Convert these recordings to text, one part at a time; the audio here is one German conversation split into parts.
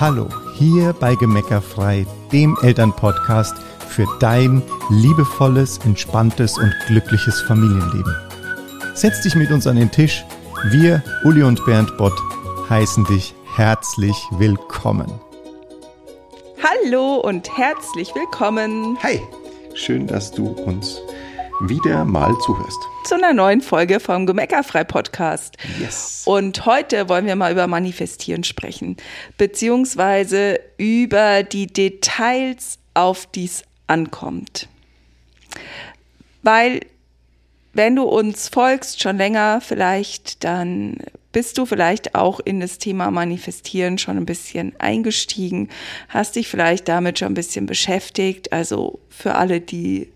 Hallo, hier bei Gemeckerfrei, dem Elternpodcast für dein liebevolles, entspanntes und glückliches Familienleben. Setz dich mit uns an den Tisch. Wir, Uli und Bernd Bott, heißen dich herzlich willkommen. Hallo und herzlich willkommen. Hi, schön, dass du uns wieder mal zuhörst. Zu einer neuen Folge vom Gemeckerfrei Podcast. Yes. Und heute wollen wir mal über Manifestieren sprechen, beziehungsweise über die Details, auf die es ankommt. Weil, wenn du uns folgst, schon länger vielleicht, dann bist du vielleicht auch in das Thema Manifestieren schon ein bisschen eingestiegen, hast dich vielleicht damit schon ein bisschen beschäftigt. Also für alle, die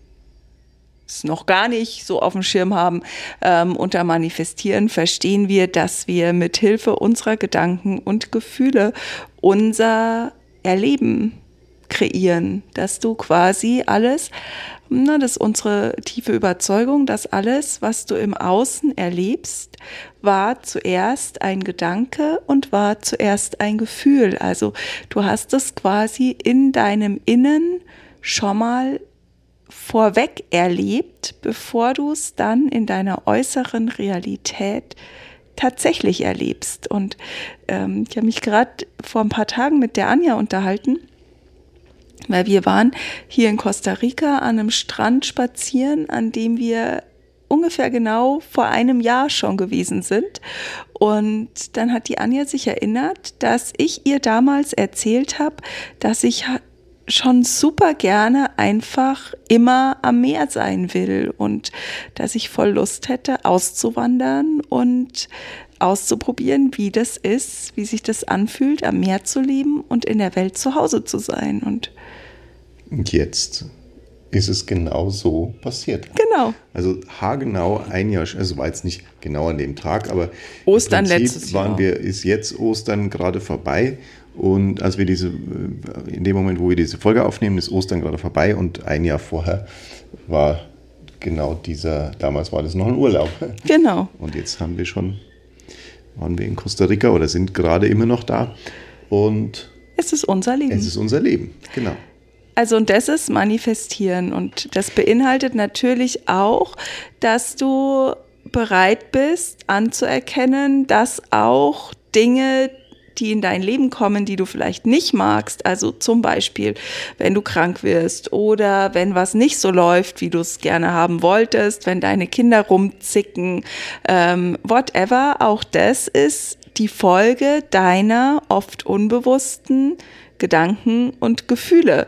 es noch gar nicht so auf dem Schirm haben, ähm, unter Manifestieren verstehen wir, dass wir mit Hilfe unserer Gedanken und Gefühle unser Erleben kreieren, dass du quasi alles, na, das ist unsere tiefe Überzeugung, dass alles, was du im Außen erlebst, war zuerst ein Gedanke und war zuerst ein Gefühl. Also du hast es quasi in deinem Innen schon mal vorweg erlebt, bevor du es dann in deiner äußeren Realität tatsächlich erlebst. Und ähm, ich habe mich gerade vor ein paar Tagen mit der Anja unterhalten, weil wir waren hier in Costa Rica an einem Strand spazieren, an dem wir ungefähr genau vor einem Jahr schon gewesen sind. Und dann hat die Anja sich erinnert, dass ich ihr damals erzählt habe, dass ich schon super gerne einfach immer am Meer sein will und dass ich voll Lust hätte, auszuwandern und auszuprobieren, wie das ist, wie sich das anfühlt, am Meer zu leben und in der Welt zu Hause zu sein. Und jetzt ist es genau so passiert. Genau. Also haargenau ein Jahr, also war jetzt nicht genau an dem Tag, aber Ostern letztes waren Jahr. wir, ist jetzt Ostern gerade vorbei und als wir diese, äh, in dem Moment, wo wir diese Folge aufnehmen, ist Ostern gerade vorbei und ein Jahr vorher war genau dieser, damals war das noch ein Urlaub. Genau. Und jetzt haben wir schon, waren wir in Costa Rica oder sind gerade immer noch da. Und es ist unser Leben. Es ist unser Leben, genau. Also und das ist manifestieren und das beinhaltet natürlich auch, dass du bereit bist anzuerkennen, dass auch Dinge, die in dein Leben kommen, die du vielleicht nicht magst. Also zum Beispiel, wenn du krank wirst oder wenn was nicht so läuft, wie du es gerne haben wolltest, wenn deine Kinder rumzicken, ähm, whatever. Auch das ist die Folge deiner oft unbewussten Gedanken und Gefühle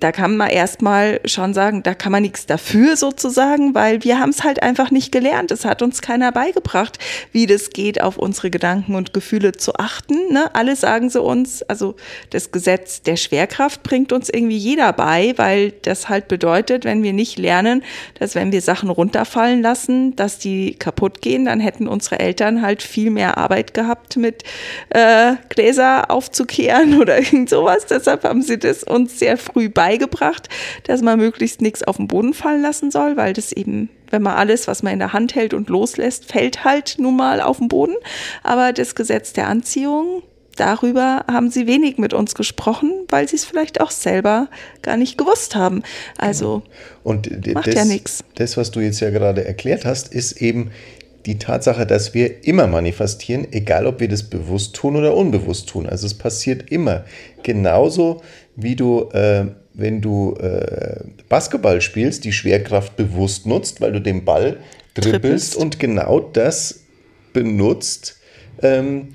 da kann man erstmal schon sagen, da kann man nichts dafür sozusagen, weil wir haben es halt einfach nicht gelernt. Es hat uns keiner beigebracht, wie das geht, auf unsere Gedanken und Gefühle zu achten. Ne? Alle sagen sie uns, also das Gesetz der Schwerkraft bringt uns irgendwie jeder bei, weil das halt bedeutet, wenn wir nicht lernen, dass wenn wir Sachen runterfallen lassen, dass die kaputt gehen, dann hätten unsere Eltern halt viel mehr Arbeit gehabt mit äh, Gläser aufzukehren oder irgend sowas. Deshalb haben sie das uns sehr früh beigebracht beigebracht, dass man möglichst nichts auf den Boden fallen lassen soll, weil das eben, wenn man alles, was man in der Hand hält und loslässt, fällt halt nun mal auf den Boden. Aber das Gesetz der Anziehung, darüber haben sie wenig mit uns gesprochen, weil sie es vielleicht auch selber gar nicht gewusst haben. Also und macht das, ja nichts. Das, was du jetzt ja gerade erklärt hast, ist eben die Tatsache, dass wir immer manifestieren, egal ob wir das bewusst tun oder unbewusst tun. Also es passiert immer. Genauso wie du äh, wenn du äh, Basketball spielst, die Schwerkraft bewusst nutzt, weil du den Ball dribbelst und genau das benutzt, ähm,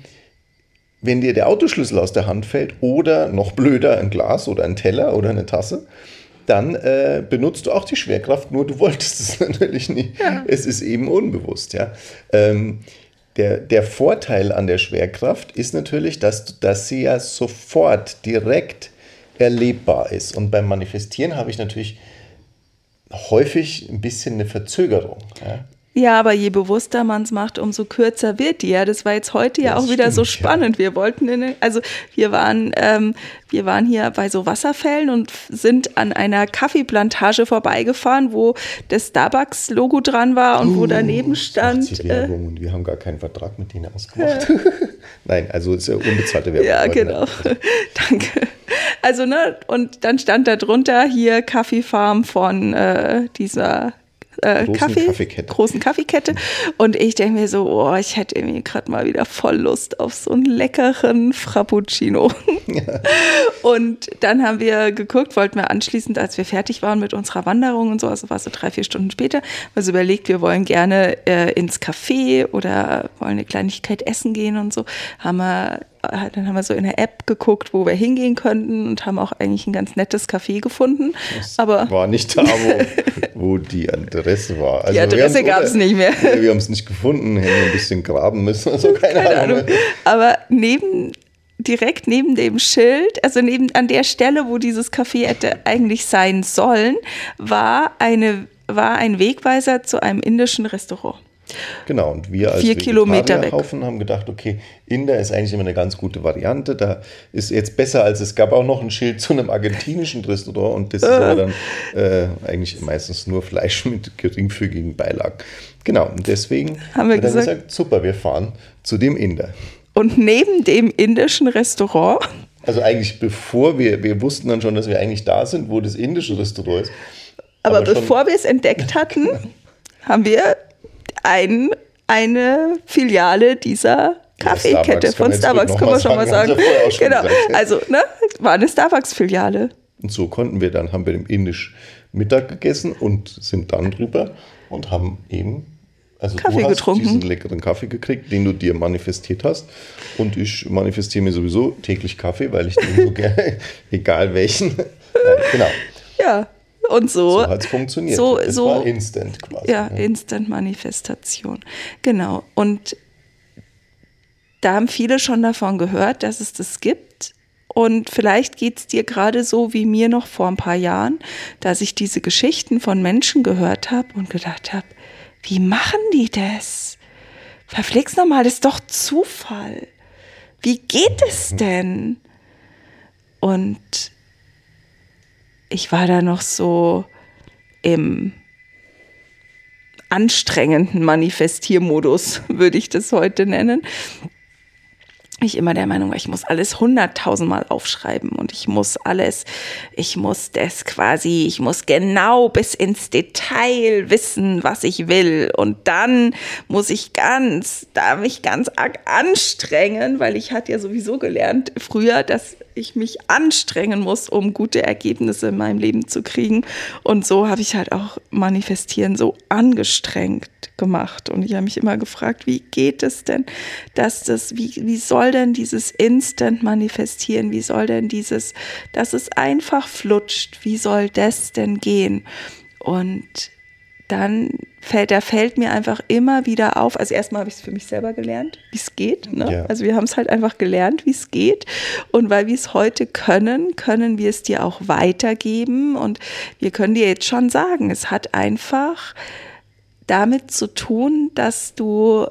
wenn dir der Autoschlüssel aus der Hand fällt oder noch blöder ein Glas oder ein Teller oder eine Tasse, dann äh, benutzt du auch die Schwerkraft, nur du wolltest es natürlich nicht. Ja. Es ist eben unbewusst, ja. Ähm, der, der Vorteil an der Schwerkraft ist natürlich, dass, dass sie ja sofort direkt erlebbar ist. Und beim Manifestieren habe ich natürlich häufig ein bisschen eine Verzögerung. Ja? Ja, aber je bewusster man es macht, umso kürzer wird die. Ja, das war jetzt heute ja das auch wieder stimmt, so spannend. Ja. Wir wollten, in, also wir waren, ähm, wir waren hier bei so Wasserfällen und sind an einer Kaffeeplantage vorbeigefahren, wo das Starbucks-Logo dran war und uh, wo daneben stand. Äh, Werbung und wir haben gar keinen Vertrag mit denen ausgemacht. Nein, also ist ja unbezahlte Werbung. Ja, genau. Danke. Also, ne, und dann stand da drunter hier Kaffeefarm von äh, dieser äh, großen Kaffee, Kaffeekette. großen Kaffeekette. Und ich denke mir so, oh, ich hätte irgendwie gerade mal wieder voll Lust auf so einen leckeren Frappuccino. Ja. Und dann haben wir geguckt, wollten wir anschließend, als wir fertig waren mit unserer Wanderung und so, also war so drei, vier Stunden später, also überlegt, wir wollen gerne äh, ins Café oder wollen eine Kleinigkeit essen gehen und so, haben wir dann haben wir so in der App geguckt, wo wir hingehen könnten und haben auch eigentlich ein ganz nettes Café gefunden. Das aber war nicht da, wo, wo die Adresse war. Also die Adresse gab es nicht mehr. Wir haben es nicht gefunden, hätten ein bisschen graben müssen. Also keine, keine Ahnung. Ahnung. Aber neben direkt neben dem Schild, also neben an der Stelle, wo dieses Café hätte eigentlich sein sollen, war eine war ein Wegweiser zu einem indischen Restaurant. Genau, und wir als Vier Kilometer weg. Haben gedacht, okay, Inder ist eigentlich immer eine ganz gute Variante. Da ist jetzt besser, als es gab auch noch ein Schild zu einem argentinischen Restaurant und das ist aber dann äh, eigentlich meistens nur Fleisch mit geringfügigen Beilagen. Genau, und deswegen haben wir gesagt, gesagt, super, wir fahren zu dem Inder. Und neben dem indischen Restaurant also eigentlich bevor wir, wir wussten dann schon, dass wir eigentlich da sind, wo das indische Restaurant ist. Aber, aber bevor wir es entdeckt hatten, haben wir ein, eine Filiale dieser Kaffeekette von Starbucks, können wir schon mal sagen. Genau, also ne, war eine Starbucks-Filiale. Und so konnten wir dann, haben wir im Indisch Mittag gegessen und sind dann drüber und haben eben also Kaffee du hast getrunken. diesen leckeren Kaffee gekriegt, den du dir manifestiert hast. Und ich manifestiere mir sowieso täglich Kaffee, weil ich den so gerne, egal welchen. Ja, genau. Ja, und so. So hat es funktioniert. So, das so, war Instant quasi. Ja, ja, Instant-Manifestation. Genau. Und da haben viele schon davon gehört, dass es das gibt. Und vielleicht geht es dir gerade so wie mir noch vor ein paar Jahren, dass ich diese Geschichten von Menschen gehört habe und gedacht habe, wie machen die das? Verflixt nochmal, das ist doch Zufall. Wie geht es denn? Und ich war da noch so im anstrengenden Manifestiermodus, würde ich das heute nennen ich immer der Meinung war, ich muss alles hunderttausendmal aufschreiben und ich muss alles, ich muss das quasi, ich muss genau bis ins Detail wissen, was ich will. Und dann muss ich ganz, da mich ganz arg anstrengen, weil ich hatte ja sowieso gelernt früher, dass ich mich anstrengen muss, um gute Ergebnisse in meinem Leben zu kriegen. Und so habe ich halt auch manifestieren so angestrengt gemacht und ich habe mich immer gefragt, wie geht es denn, dass das, wie, wie soll denn dieses Instant manifestieren? Wie soll denn dieses, dass es einfach flutscht? Wie soll das denn gehen? Und dann fällt, da fällt mir einfach immer wieder auf, also erstmal habe ich es für mich selber gelernt, wie es geht. Ne? Ja. Also wir haben es halt einfach gelernt, wie es geht. Und weil wir es heute können, können wir es dir auch weitergeben. Und wir können dir jetzt schon sagen, es hat einfach damit zu tun, dass du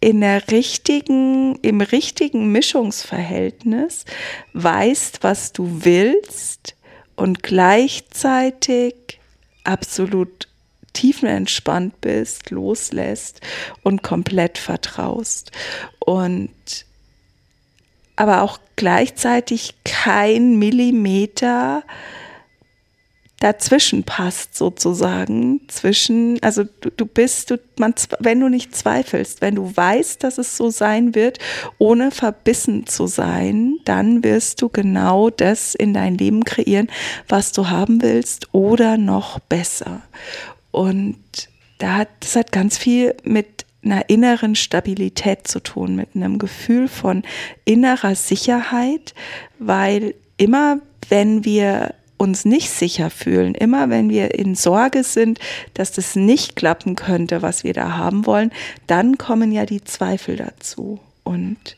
in der richtigen, im richtigen Mischungsverhältnis weißt, was du willst und gleichzeitig absolut tiefenentspannt bist, loslässt und komplett vertraust. Und aber auch gleichzeitig kein Millimeter dazwischen passt sozusagen zwischen also du, du bist du man wenn du nicht zweifelst wenn du weißt dass es so sein wird ohne verbissen zu sein dann wirst du genau das in dein Leben kreieren was du haben willst oder noch besser. Und da hat das hat ganz viel mit einer inneren Stabilität zu tun mit einem Gefühl von innerer Sicherheit weil immer wenn wir uns nicht sicher fühlen, immer wenn wir in Sorge sind, dass das nicht klappen könnte, was wir da haben wollen, dann kommen ja die Zweifel dazu. Und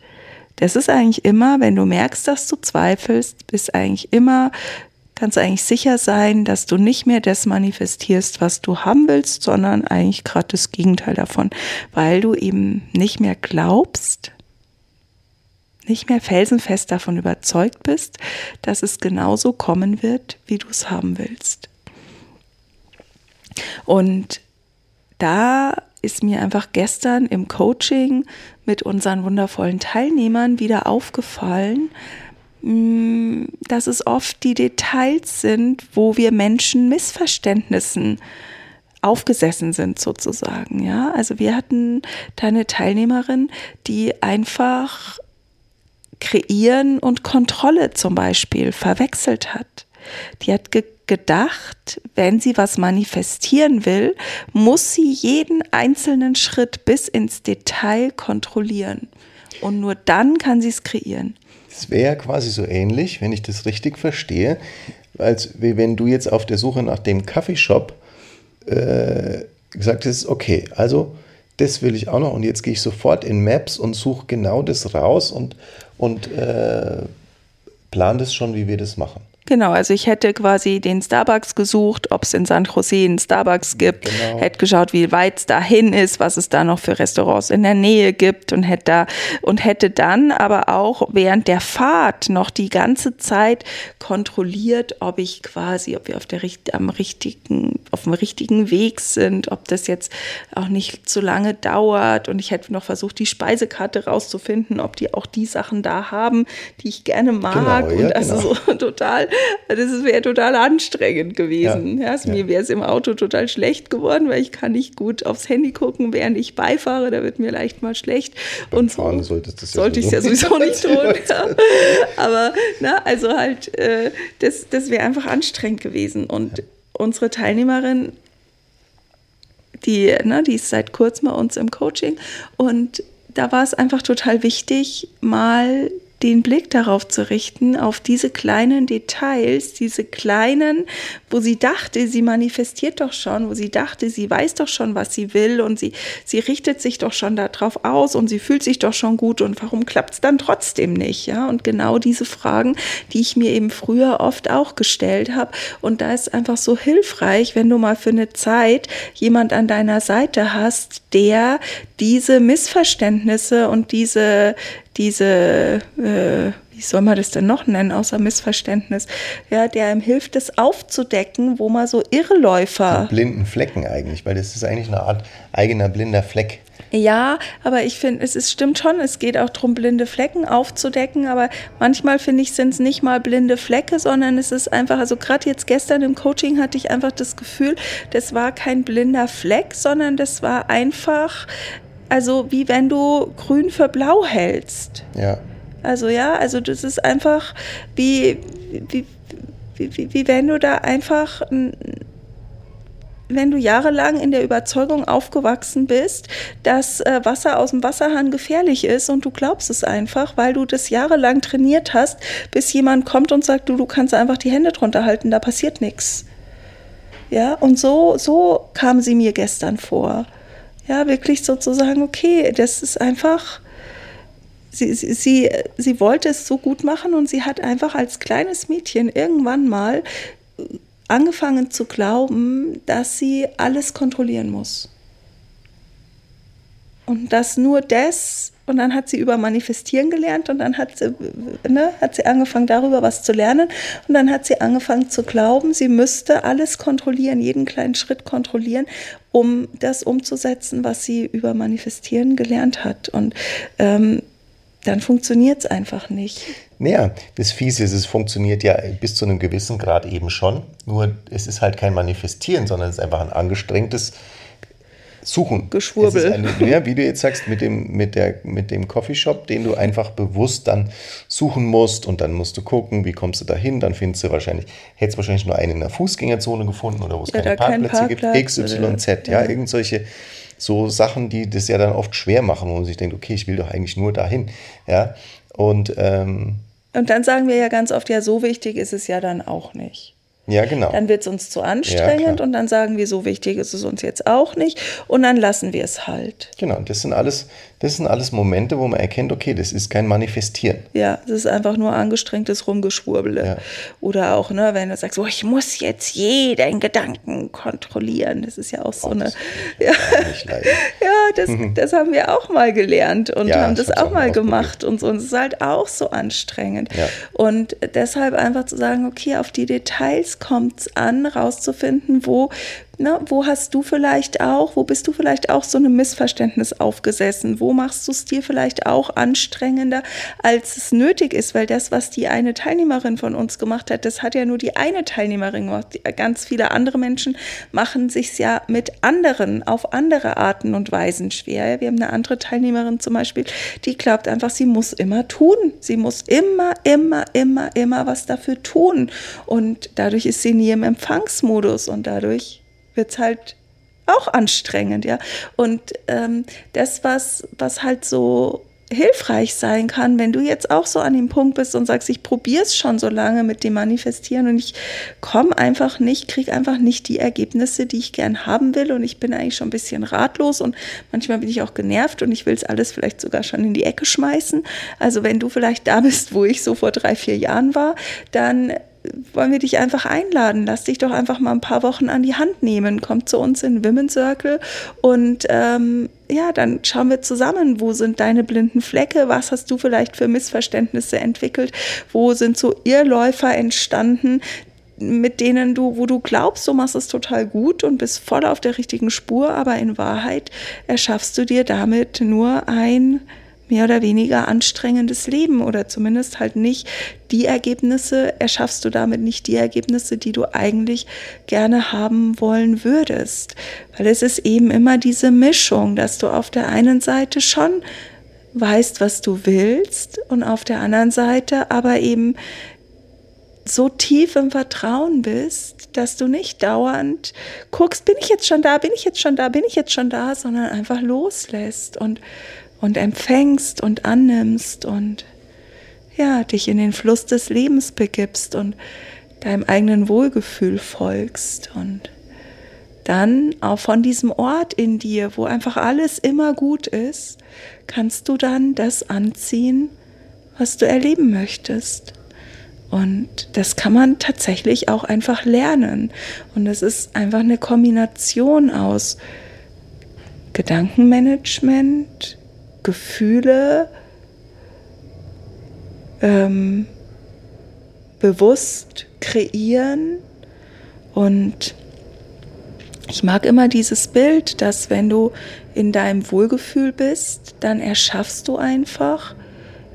das ist eigentlich immer, wenn du merkst, dass du zweifelst, bist eigentlich immer, kannst eigentlich sicher sein, dass du nicht mehr das manifestierst, was du haben willst, sondern eigentlich gerade das Gegenteil davon, weil du eben nicht mehr glaubst, nicht mehr felsenfest davon überzeugt bist, dass es genauso kommen wird, wie du es haben willst. Und da ist mir einfach gestern im Coaching mit unseren wundervollen Teilnehmern wieder aufgefallen, mm, dass es oft die Details sind, wo wir Menschen Missverständnissen aufgesessen sind sozusagen, ja. Also wir hatten da eine Teilnehmerin, die einfach Kreieren und Kontrolle zum Beispiel verwechselt hat. Die hat ge gedacht, wenn sie was manifestieren will, muss sie jeden einzelnen Schritt bis ins Detail kontrollieren. Und nur dann kann sie es kreieren. Das wäre quasi so ähnlich, wenn ich das richtig verstehe, als wenn du jetzt auf der Suche nach dem Kaffeeshop äh, gesagt hast, okay, also das will ich auch noch und jetzt gehe ich sofort in Maps und suche genau das raus und, und äh, plan das schon, wie wir das machen. Genau, also ich hätte quasi den Starbucks gesucht, ob es in San Jose einen Starbucks gibt, genau. hätte geschaut, wie weit es dahin ist, was es da noch für Restaurants in der Nähe gibt und hätte da und hätte dann aber auch während der Fahrt noch die ganze Zeit kontrolliert, ob ich quasi, ob wir auf der am richtigen, auf dem richtigen Weg sind, ob das jetzt auch nicht zu lange dauert und ich hätte noch versucht, die Speisekarte rauszufinden, ob die auch die Sachen da haben, die ich gerne mag genau, ja, und also genau. so total das wäre total anstrengend gewesen. Ja, also ja. Mir wäre es im Auto total schlecht geworden, weil ich kann nicht gut aufs Handy gucken, während ich beifahre. Da wird mir leicht mal schlecht. Beim und Fahren solltest das sollte ich es ja sowieso nicht tun. Ja. Aber na, also halt, äh, das, das wäre einfach anstrengend gewesen. Und unsere Teilnehmerin die, ne, die ist seit kurzem bei uns im Coaching und da war es einfach total wichtig, mal den Blick darauf zu richten, auf diese kleinen Details, diese kleinen, wo sie dachte, sie manifestiert doch schon, wo sie dachte, sie weiß doch schon, was sie will und sie, sie richtet sich doch schon darauf aus und sie fühlt sich doch schon gut und warum klappt es dann trotzdem nicht? Ja, und genau diese Fragen, die ich mir eben früher oft auch gestellt habe. Und da ist einfach so hilfreich, wenn du mal für eine Zeit jemand an deiner Seite hast, der diese Missverständnisse und diese, diese, äh, wie soll man das denn noch nennen, außer Missverständnis, ja, der ihm hilft, das aufzudecken, wo man so Irrläufer. Die blinden Flecken eigentlich, weil das ist eigentlich eine Art eigener blinder Fleck. Ja, aber ich finde, es ist, stimmt schon, es geht auch darum, blinde Flecken aufzudecken, aber manchmal finde ich, sind es nicht mal blinde Flecke, sondern es ist einfach, also gerade jetzt gestern im Coaching hatte ich einfach das Gefühl, das war kein blinder Fleck, sondern das war einfach also wie wenn du grün für blau hältst. Ja. Also ja, also das ist einfach wie, wie, wie, wie, wenn du da einfach, wenn du jahrelang in der Überzeugung aufgewachsen bist, dass äh, Wasser aus dem Wasserhahn gefährlich ist und du glaubst es einfach, weil du das jahrelang trainiert hast, bis jemand kommt und sagt, du, du kannst einfach die Hände drunter halten, da passiert nichts. Ja, und so, so kam sie mir gestern vor. Ja, wirklich sozusagen, okay, das ist einfach, sie, sie, sie, sie wollte es so gut machen und sie hat einfach als kleines Mädchen irgendwann mal angefangen zu glauben, dass sie alles kontrollieren muss. Und dass nur das, und dann hat sie über Manifestieren gelernt und dann hat sie, ne, hat sie angefangen darüber was zu lernen und dann hat sie angefangen zu glauben, sie müsste alles kontrollieren, jeden kleinen Schritt kontrollieren, um das umzusetzen, was sie über Manifestieren gelernt hat. Und ähm, dann funktioniert es einfach nicht. Naja, das Fiese ist, es funktioniert ja bis zu einem gewissen Grad eben schon. Nur es ist halt kein Manifestieren, sondern es ist einfach ein angestrengtes suchen. Geschwurbel. Eine, ja, wie du jetzt sagst, mit dem, mit, der, mit dem Coffeeshop, den du einfach bewusst dann suchen musst und dann musst du gucken, wie kommst du da hin, dann findest du wahrscheinlich, hättest wahrscheinlich nur einen in der Fußgängerzone gefunden oder wo es ja, keine Parkplätze kein gibt, X, Y, Z, ja, ja, irgend solche so Sachen, die das ja dann oft schwer machen, wo man sich denkt, okay, ich will doch eigentlich nur dahin, ja, und ähm, und dann sagen wir ja ganz oft, ja, so wichtig ist es ja dann auch nicht. Ja, genau. Dann wird es uns zu anstrengend ja, und dann sagen wir, so wichtig ist es uns jetzt auch nicht und dann lassen wir es halt. Genau, das sind alles, das sind alles Momente, wo man erkennt, okay, das ist kein Manifestieren. Ja, das ist einfach nur angestrengtes Rumgeschwurbele. Ja. Oder auch, ne, wenn du sagst, oh, ich muss jetzt jeden Gedanken kontrollieren. Das ist ja auch so oh, eine. Ja, ja das, das haben wir auch mal gelernt und ja, haben das auch mal gemacht und so. Und es ist halt auch so anstrengend. Und deshalb einfach zu sagen, okay, auf die Details kommt es an, rauszufinden, wo ne, wo hast du vielleicht auch, wo bist du vielleicht auch so einem Missverständnis aufgesessen? Wo machst du es dir vielleicht auch anstrengender, als es nötig ist? Weil das, was die eine Teilnehmerin von uns gemacht hat, das hat ja nur die eine Teilnehmerin gemacht. Ganz viele andere Menschen machen sich ja mit anderen auf andere Arten und Weisen schwer. Wir haben eine andere Teilnehmerin zum Beispiel, die glaubt einfach, sie muss immer tun. Sie muss immer, immer, immer, immer was dafür tun. Und dadurch ist sie nie im Empfangsmodus und dadurch wird es halt auch anstrengend, ja. Und ähm, das, was, was halt so hilfreich sein kann, wenn du jetzt auch so an dem Punkt bist und sagst, ich probiere es schon so lange mit dem Manifestieren und ich komme einfach nicht, kriege einfach nicht die Ergebnisse, die ich gern haben will und ich bin eigentlich schon ein bisschen ratlos und manchmal bin ich auch genervt und ich will es alles vielleicht sogar schon in die Ecke schmeißen. Also wenn du vielleicht da bist, wo ich so vor drei, vier Jahren war, dann wollen wir dich einfach einladen. Lass dich doch einfach mal ein paar Wochen an die Hand nehmen. Komm zu uns in Women's Circle und ähm, ja, dann schauen wir zusammen, wo sind deine blinden Flecke, was hast du vielleicht für Missverständnisse entwickelt, wo sind so Irrläufer entstanden, mit denen du, wo du glaubst, du machst es total gut und bist voll auf der richtigen Spur, aber in Wahrheit erschaffst du dir damit nur ein mehr oder weniger anstrengendes Leben oder zumindest halt nicht die Ergebnisse, erschaffst du damit nicht die Ergebnisse, die du eigentlich gerne haben wollen würdest. Weil es ist eben immer diese Mischung, dass du auf der einen Seite schon weißt, was du willst und auf der anderen Seite aber eben so tief im Vertrauen bist, dass du nicht dauernd guckst, bin ich jetzt schon da, bin ich jetzt schon da, bin ich jetzt schon da, sondern einfach loslässt und und empfängst und annimmst und ja, dich in den Fluss des Lebens begibst und deinem eigenen Wohlgefühl folgst und dann auch von diesem Ort in dir, wo einfach alles immer gut ist, kannst du dann das anziehen, was du erleben möchtest. Und das kann man tatsächlich auch einfach lernen. Und es ist einfach eine Kombination aus Gedankenmanagement, Gefühle ähm, bewusst kreieren. Und ich mag immer dieses Bild, dass wenn du in deinem Wohlgefühl bist, dann erschaffst du einfach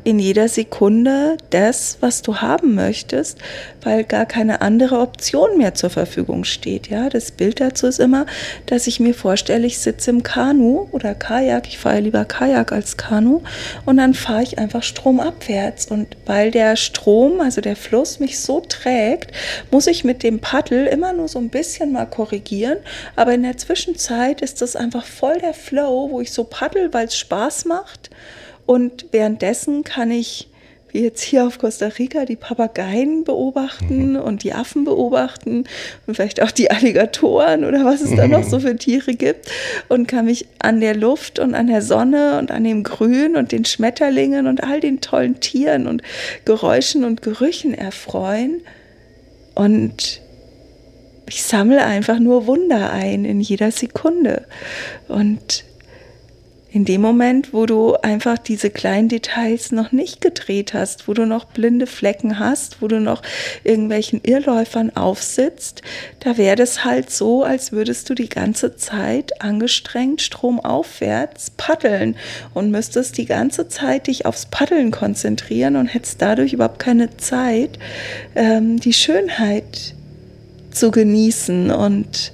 in jeder Sekunde das, was du haben möchtest, weil gar keine andere Option mehr zur Verfügung steht. Ja, das Bild dazu ist immer, dass ich mir vorstelle, ich sitze im Kanu oder Kajak. Ich fahre lieber Kajak als Kanu und dann fahre ich einfach stromabwärts. Und weil der Strom, also der Fluss, mich so trägt, muss ich mit dem Paddel immer nur so ein bisschen mal korrigieren. Aber in der Zwischenzeit ist das einfach voll der Flow, wo ich so paddel, weil es Spaß macht. Und währenddessen kann ich, wie jetzt hier auf Costa Rica, die Papageien beobachten mhm. und die Affen beobachten und vielleicht auch die Alligatoren oder was es da noch so für Tiere gibt und kann mich an der Luft und an der Sonne und an dem Grün und den Schmetterlingen und all den tollen Tieren und Geräuschen und Gerüchen erfreuen. Und ich sammle einfach nur Wunder ein in jeder Sekunde. Und in dem Moment, wo du einfach diese kleinen Details noch nicht gedreht hast, wo du noch blinde Flecken hast, wo du noch irgendwelchen Irrläufern aufsitzt, da wäre es halt so, als würdest du die ganze Zeit angestrengt stromaufwärts paddeln und müsstest die ganze Zeit dich aufs Paddeln konzentrieren und hättest dadurch überhaupt keine Zeit, ähm, die Schönheit zu genießen. Und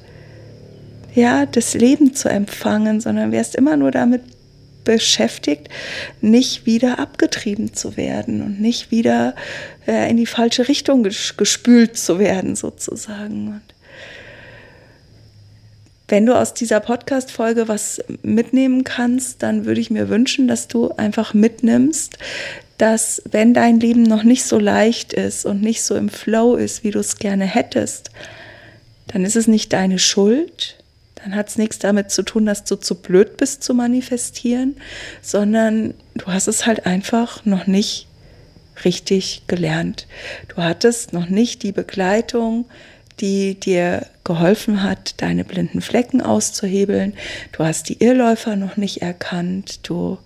ja, das Leben zu empfangen, sondern wärst immer nur damit beschäftigt, nicht wieder abgetrieben zu werden und nicht wieder äh, in die falsche Richtung gespült zu werden, sozusagen. Und wenn du aus dieser Podcast-Folge was mitnehmen kannst, dann würde ich mir wünschen, dass du einfach mitnimmst, dass wenn dein Leben noch nicht so leicht ist und nicht so im Flow ist, wie du es gerne hättest, dann ist es nicht deine Schuld, dann hat es nichts damit zu tun, dass du zu blöd bist zu manifestieren, sondern du hast es halt einfach noch nicht richtig gelernt. Du hattest noch nicht die Begleitung, die dir geholfen hat, deine blinden Flecken auszuhebeln. Du hast die Irrläufer noch nicht erkannt. Du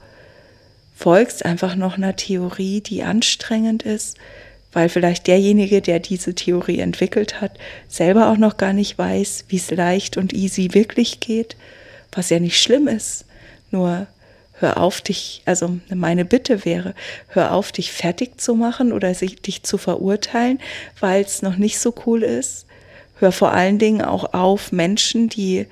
folgst einfach noch einer Theorie, die anstrengend ist, weil vielleicht derjenige, der diese Theorie entwickelt hat, selber auch noch gar nicht weiß, wie es leicht und easy wirklich geht, was ja nicht schlimm ist. Nur hör auf dich, also meine Bitte wäre, hör auf dich fertig zu machen oder dich zu verurteilen, weil es noch nicht so cool ist. Hör vor allen Dingen auch auf, Menschen, die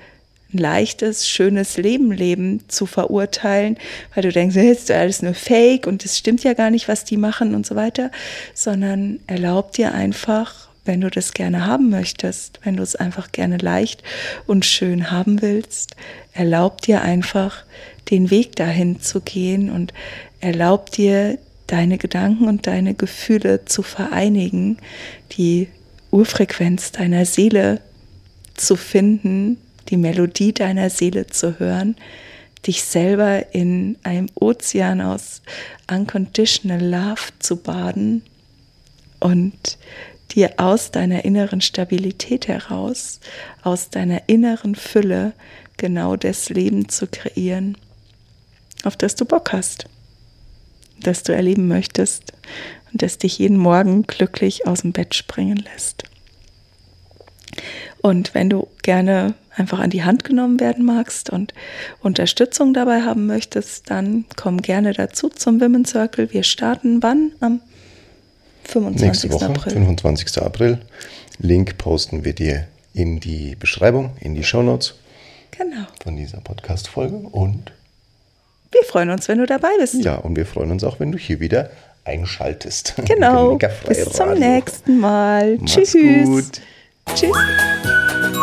ein leichtes, schönes Leben leben, zu verurteilen, weil du denkst, das ist alles nur Fake und es stimmt ja gar nicht, was die machen und so weiter, sondern erlaub dir einfach, wenn du das gerne haben möchtest, wenn du es einfach gerne leicht und schön haben willst, erlaub dir einfach, den Weg dahin zu gehen und erlaub dir, deine Gedanken und deine Gefühle zu vereinigen, die Urfrequenz deiner Seele zu finden, die Melodie deiner Seele zu hören, dich selber in einem Ozean aus unconditional love zu baden und dir aus deiner inneren Stabilität heraus, aus deiner inneren Fülle genau das Leben zu kreieren, auf das du Bock hast, das du erleben möchtest und das dich jeden Morgen glücklich aus dem Bett springen lässt. Und wenn du gerne einfach an die Hand genommen werden magst und Unterstützung dabei haben möchtest, dann komm gerne dazu zum Women Circle. Wir starten wann? Am 25. Nächste Woche, April. 25. April. Link posten wir dir in die Beschreibung, in die Show Notes. Genau. Von dieser Podcast-Folge. Und wir freuen uns, wenn du dabei bist. Ja, und wir freuen uns auch, wenn du hier wieder einschaltest. Genau. Bis zum nächsten Mal. Mach's Tschüss. Gut. Tschüss.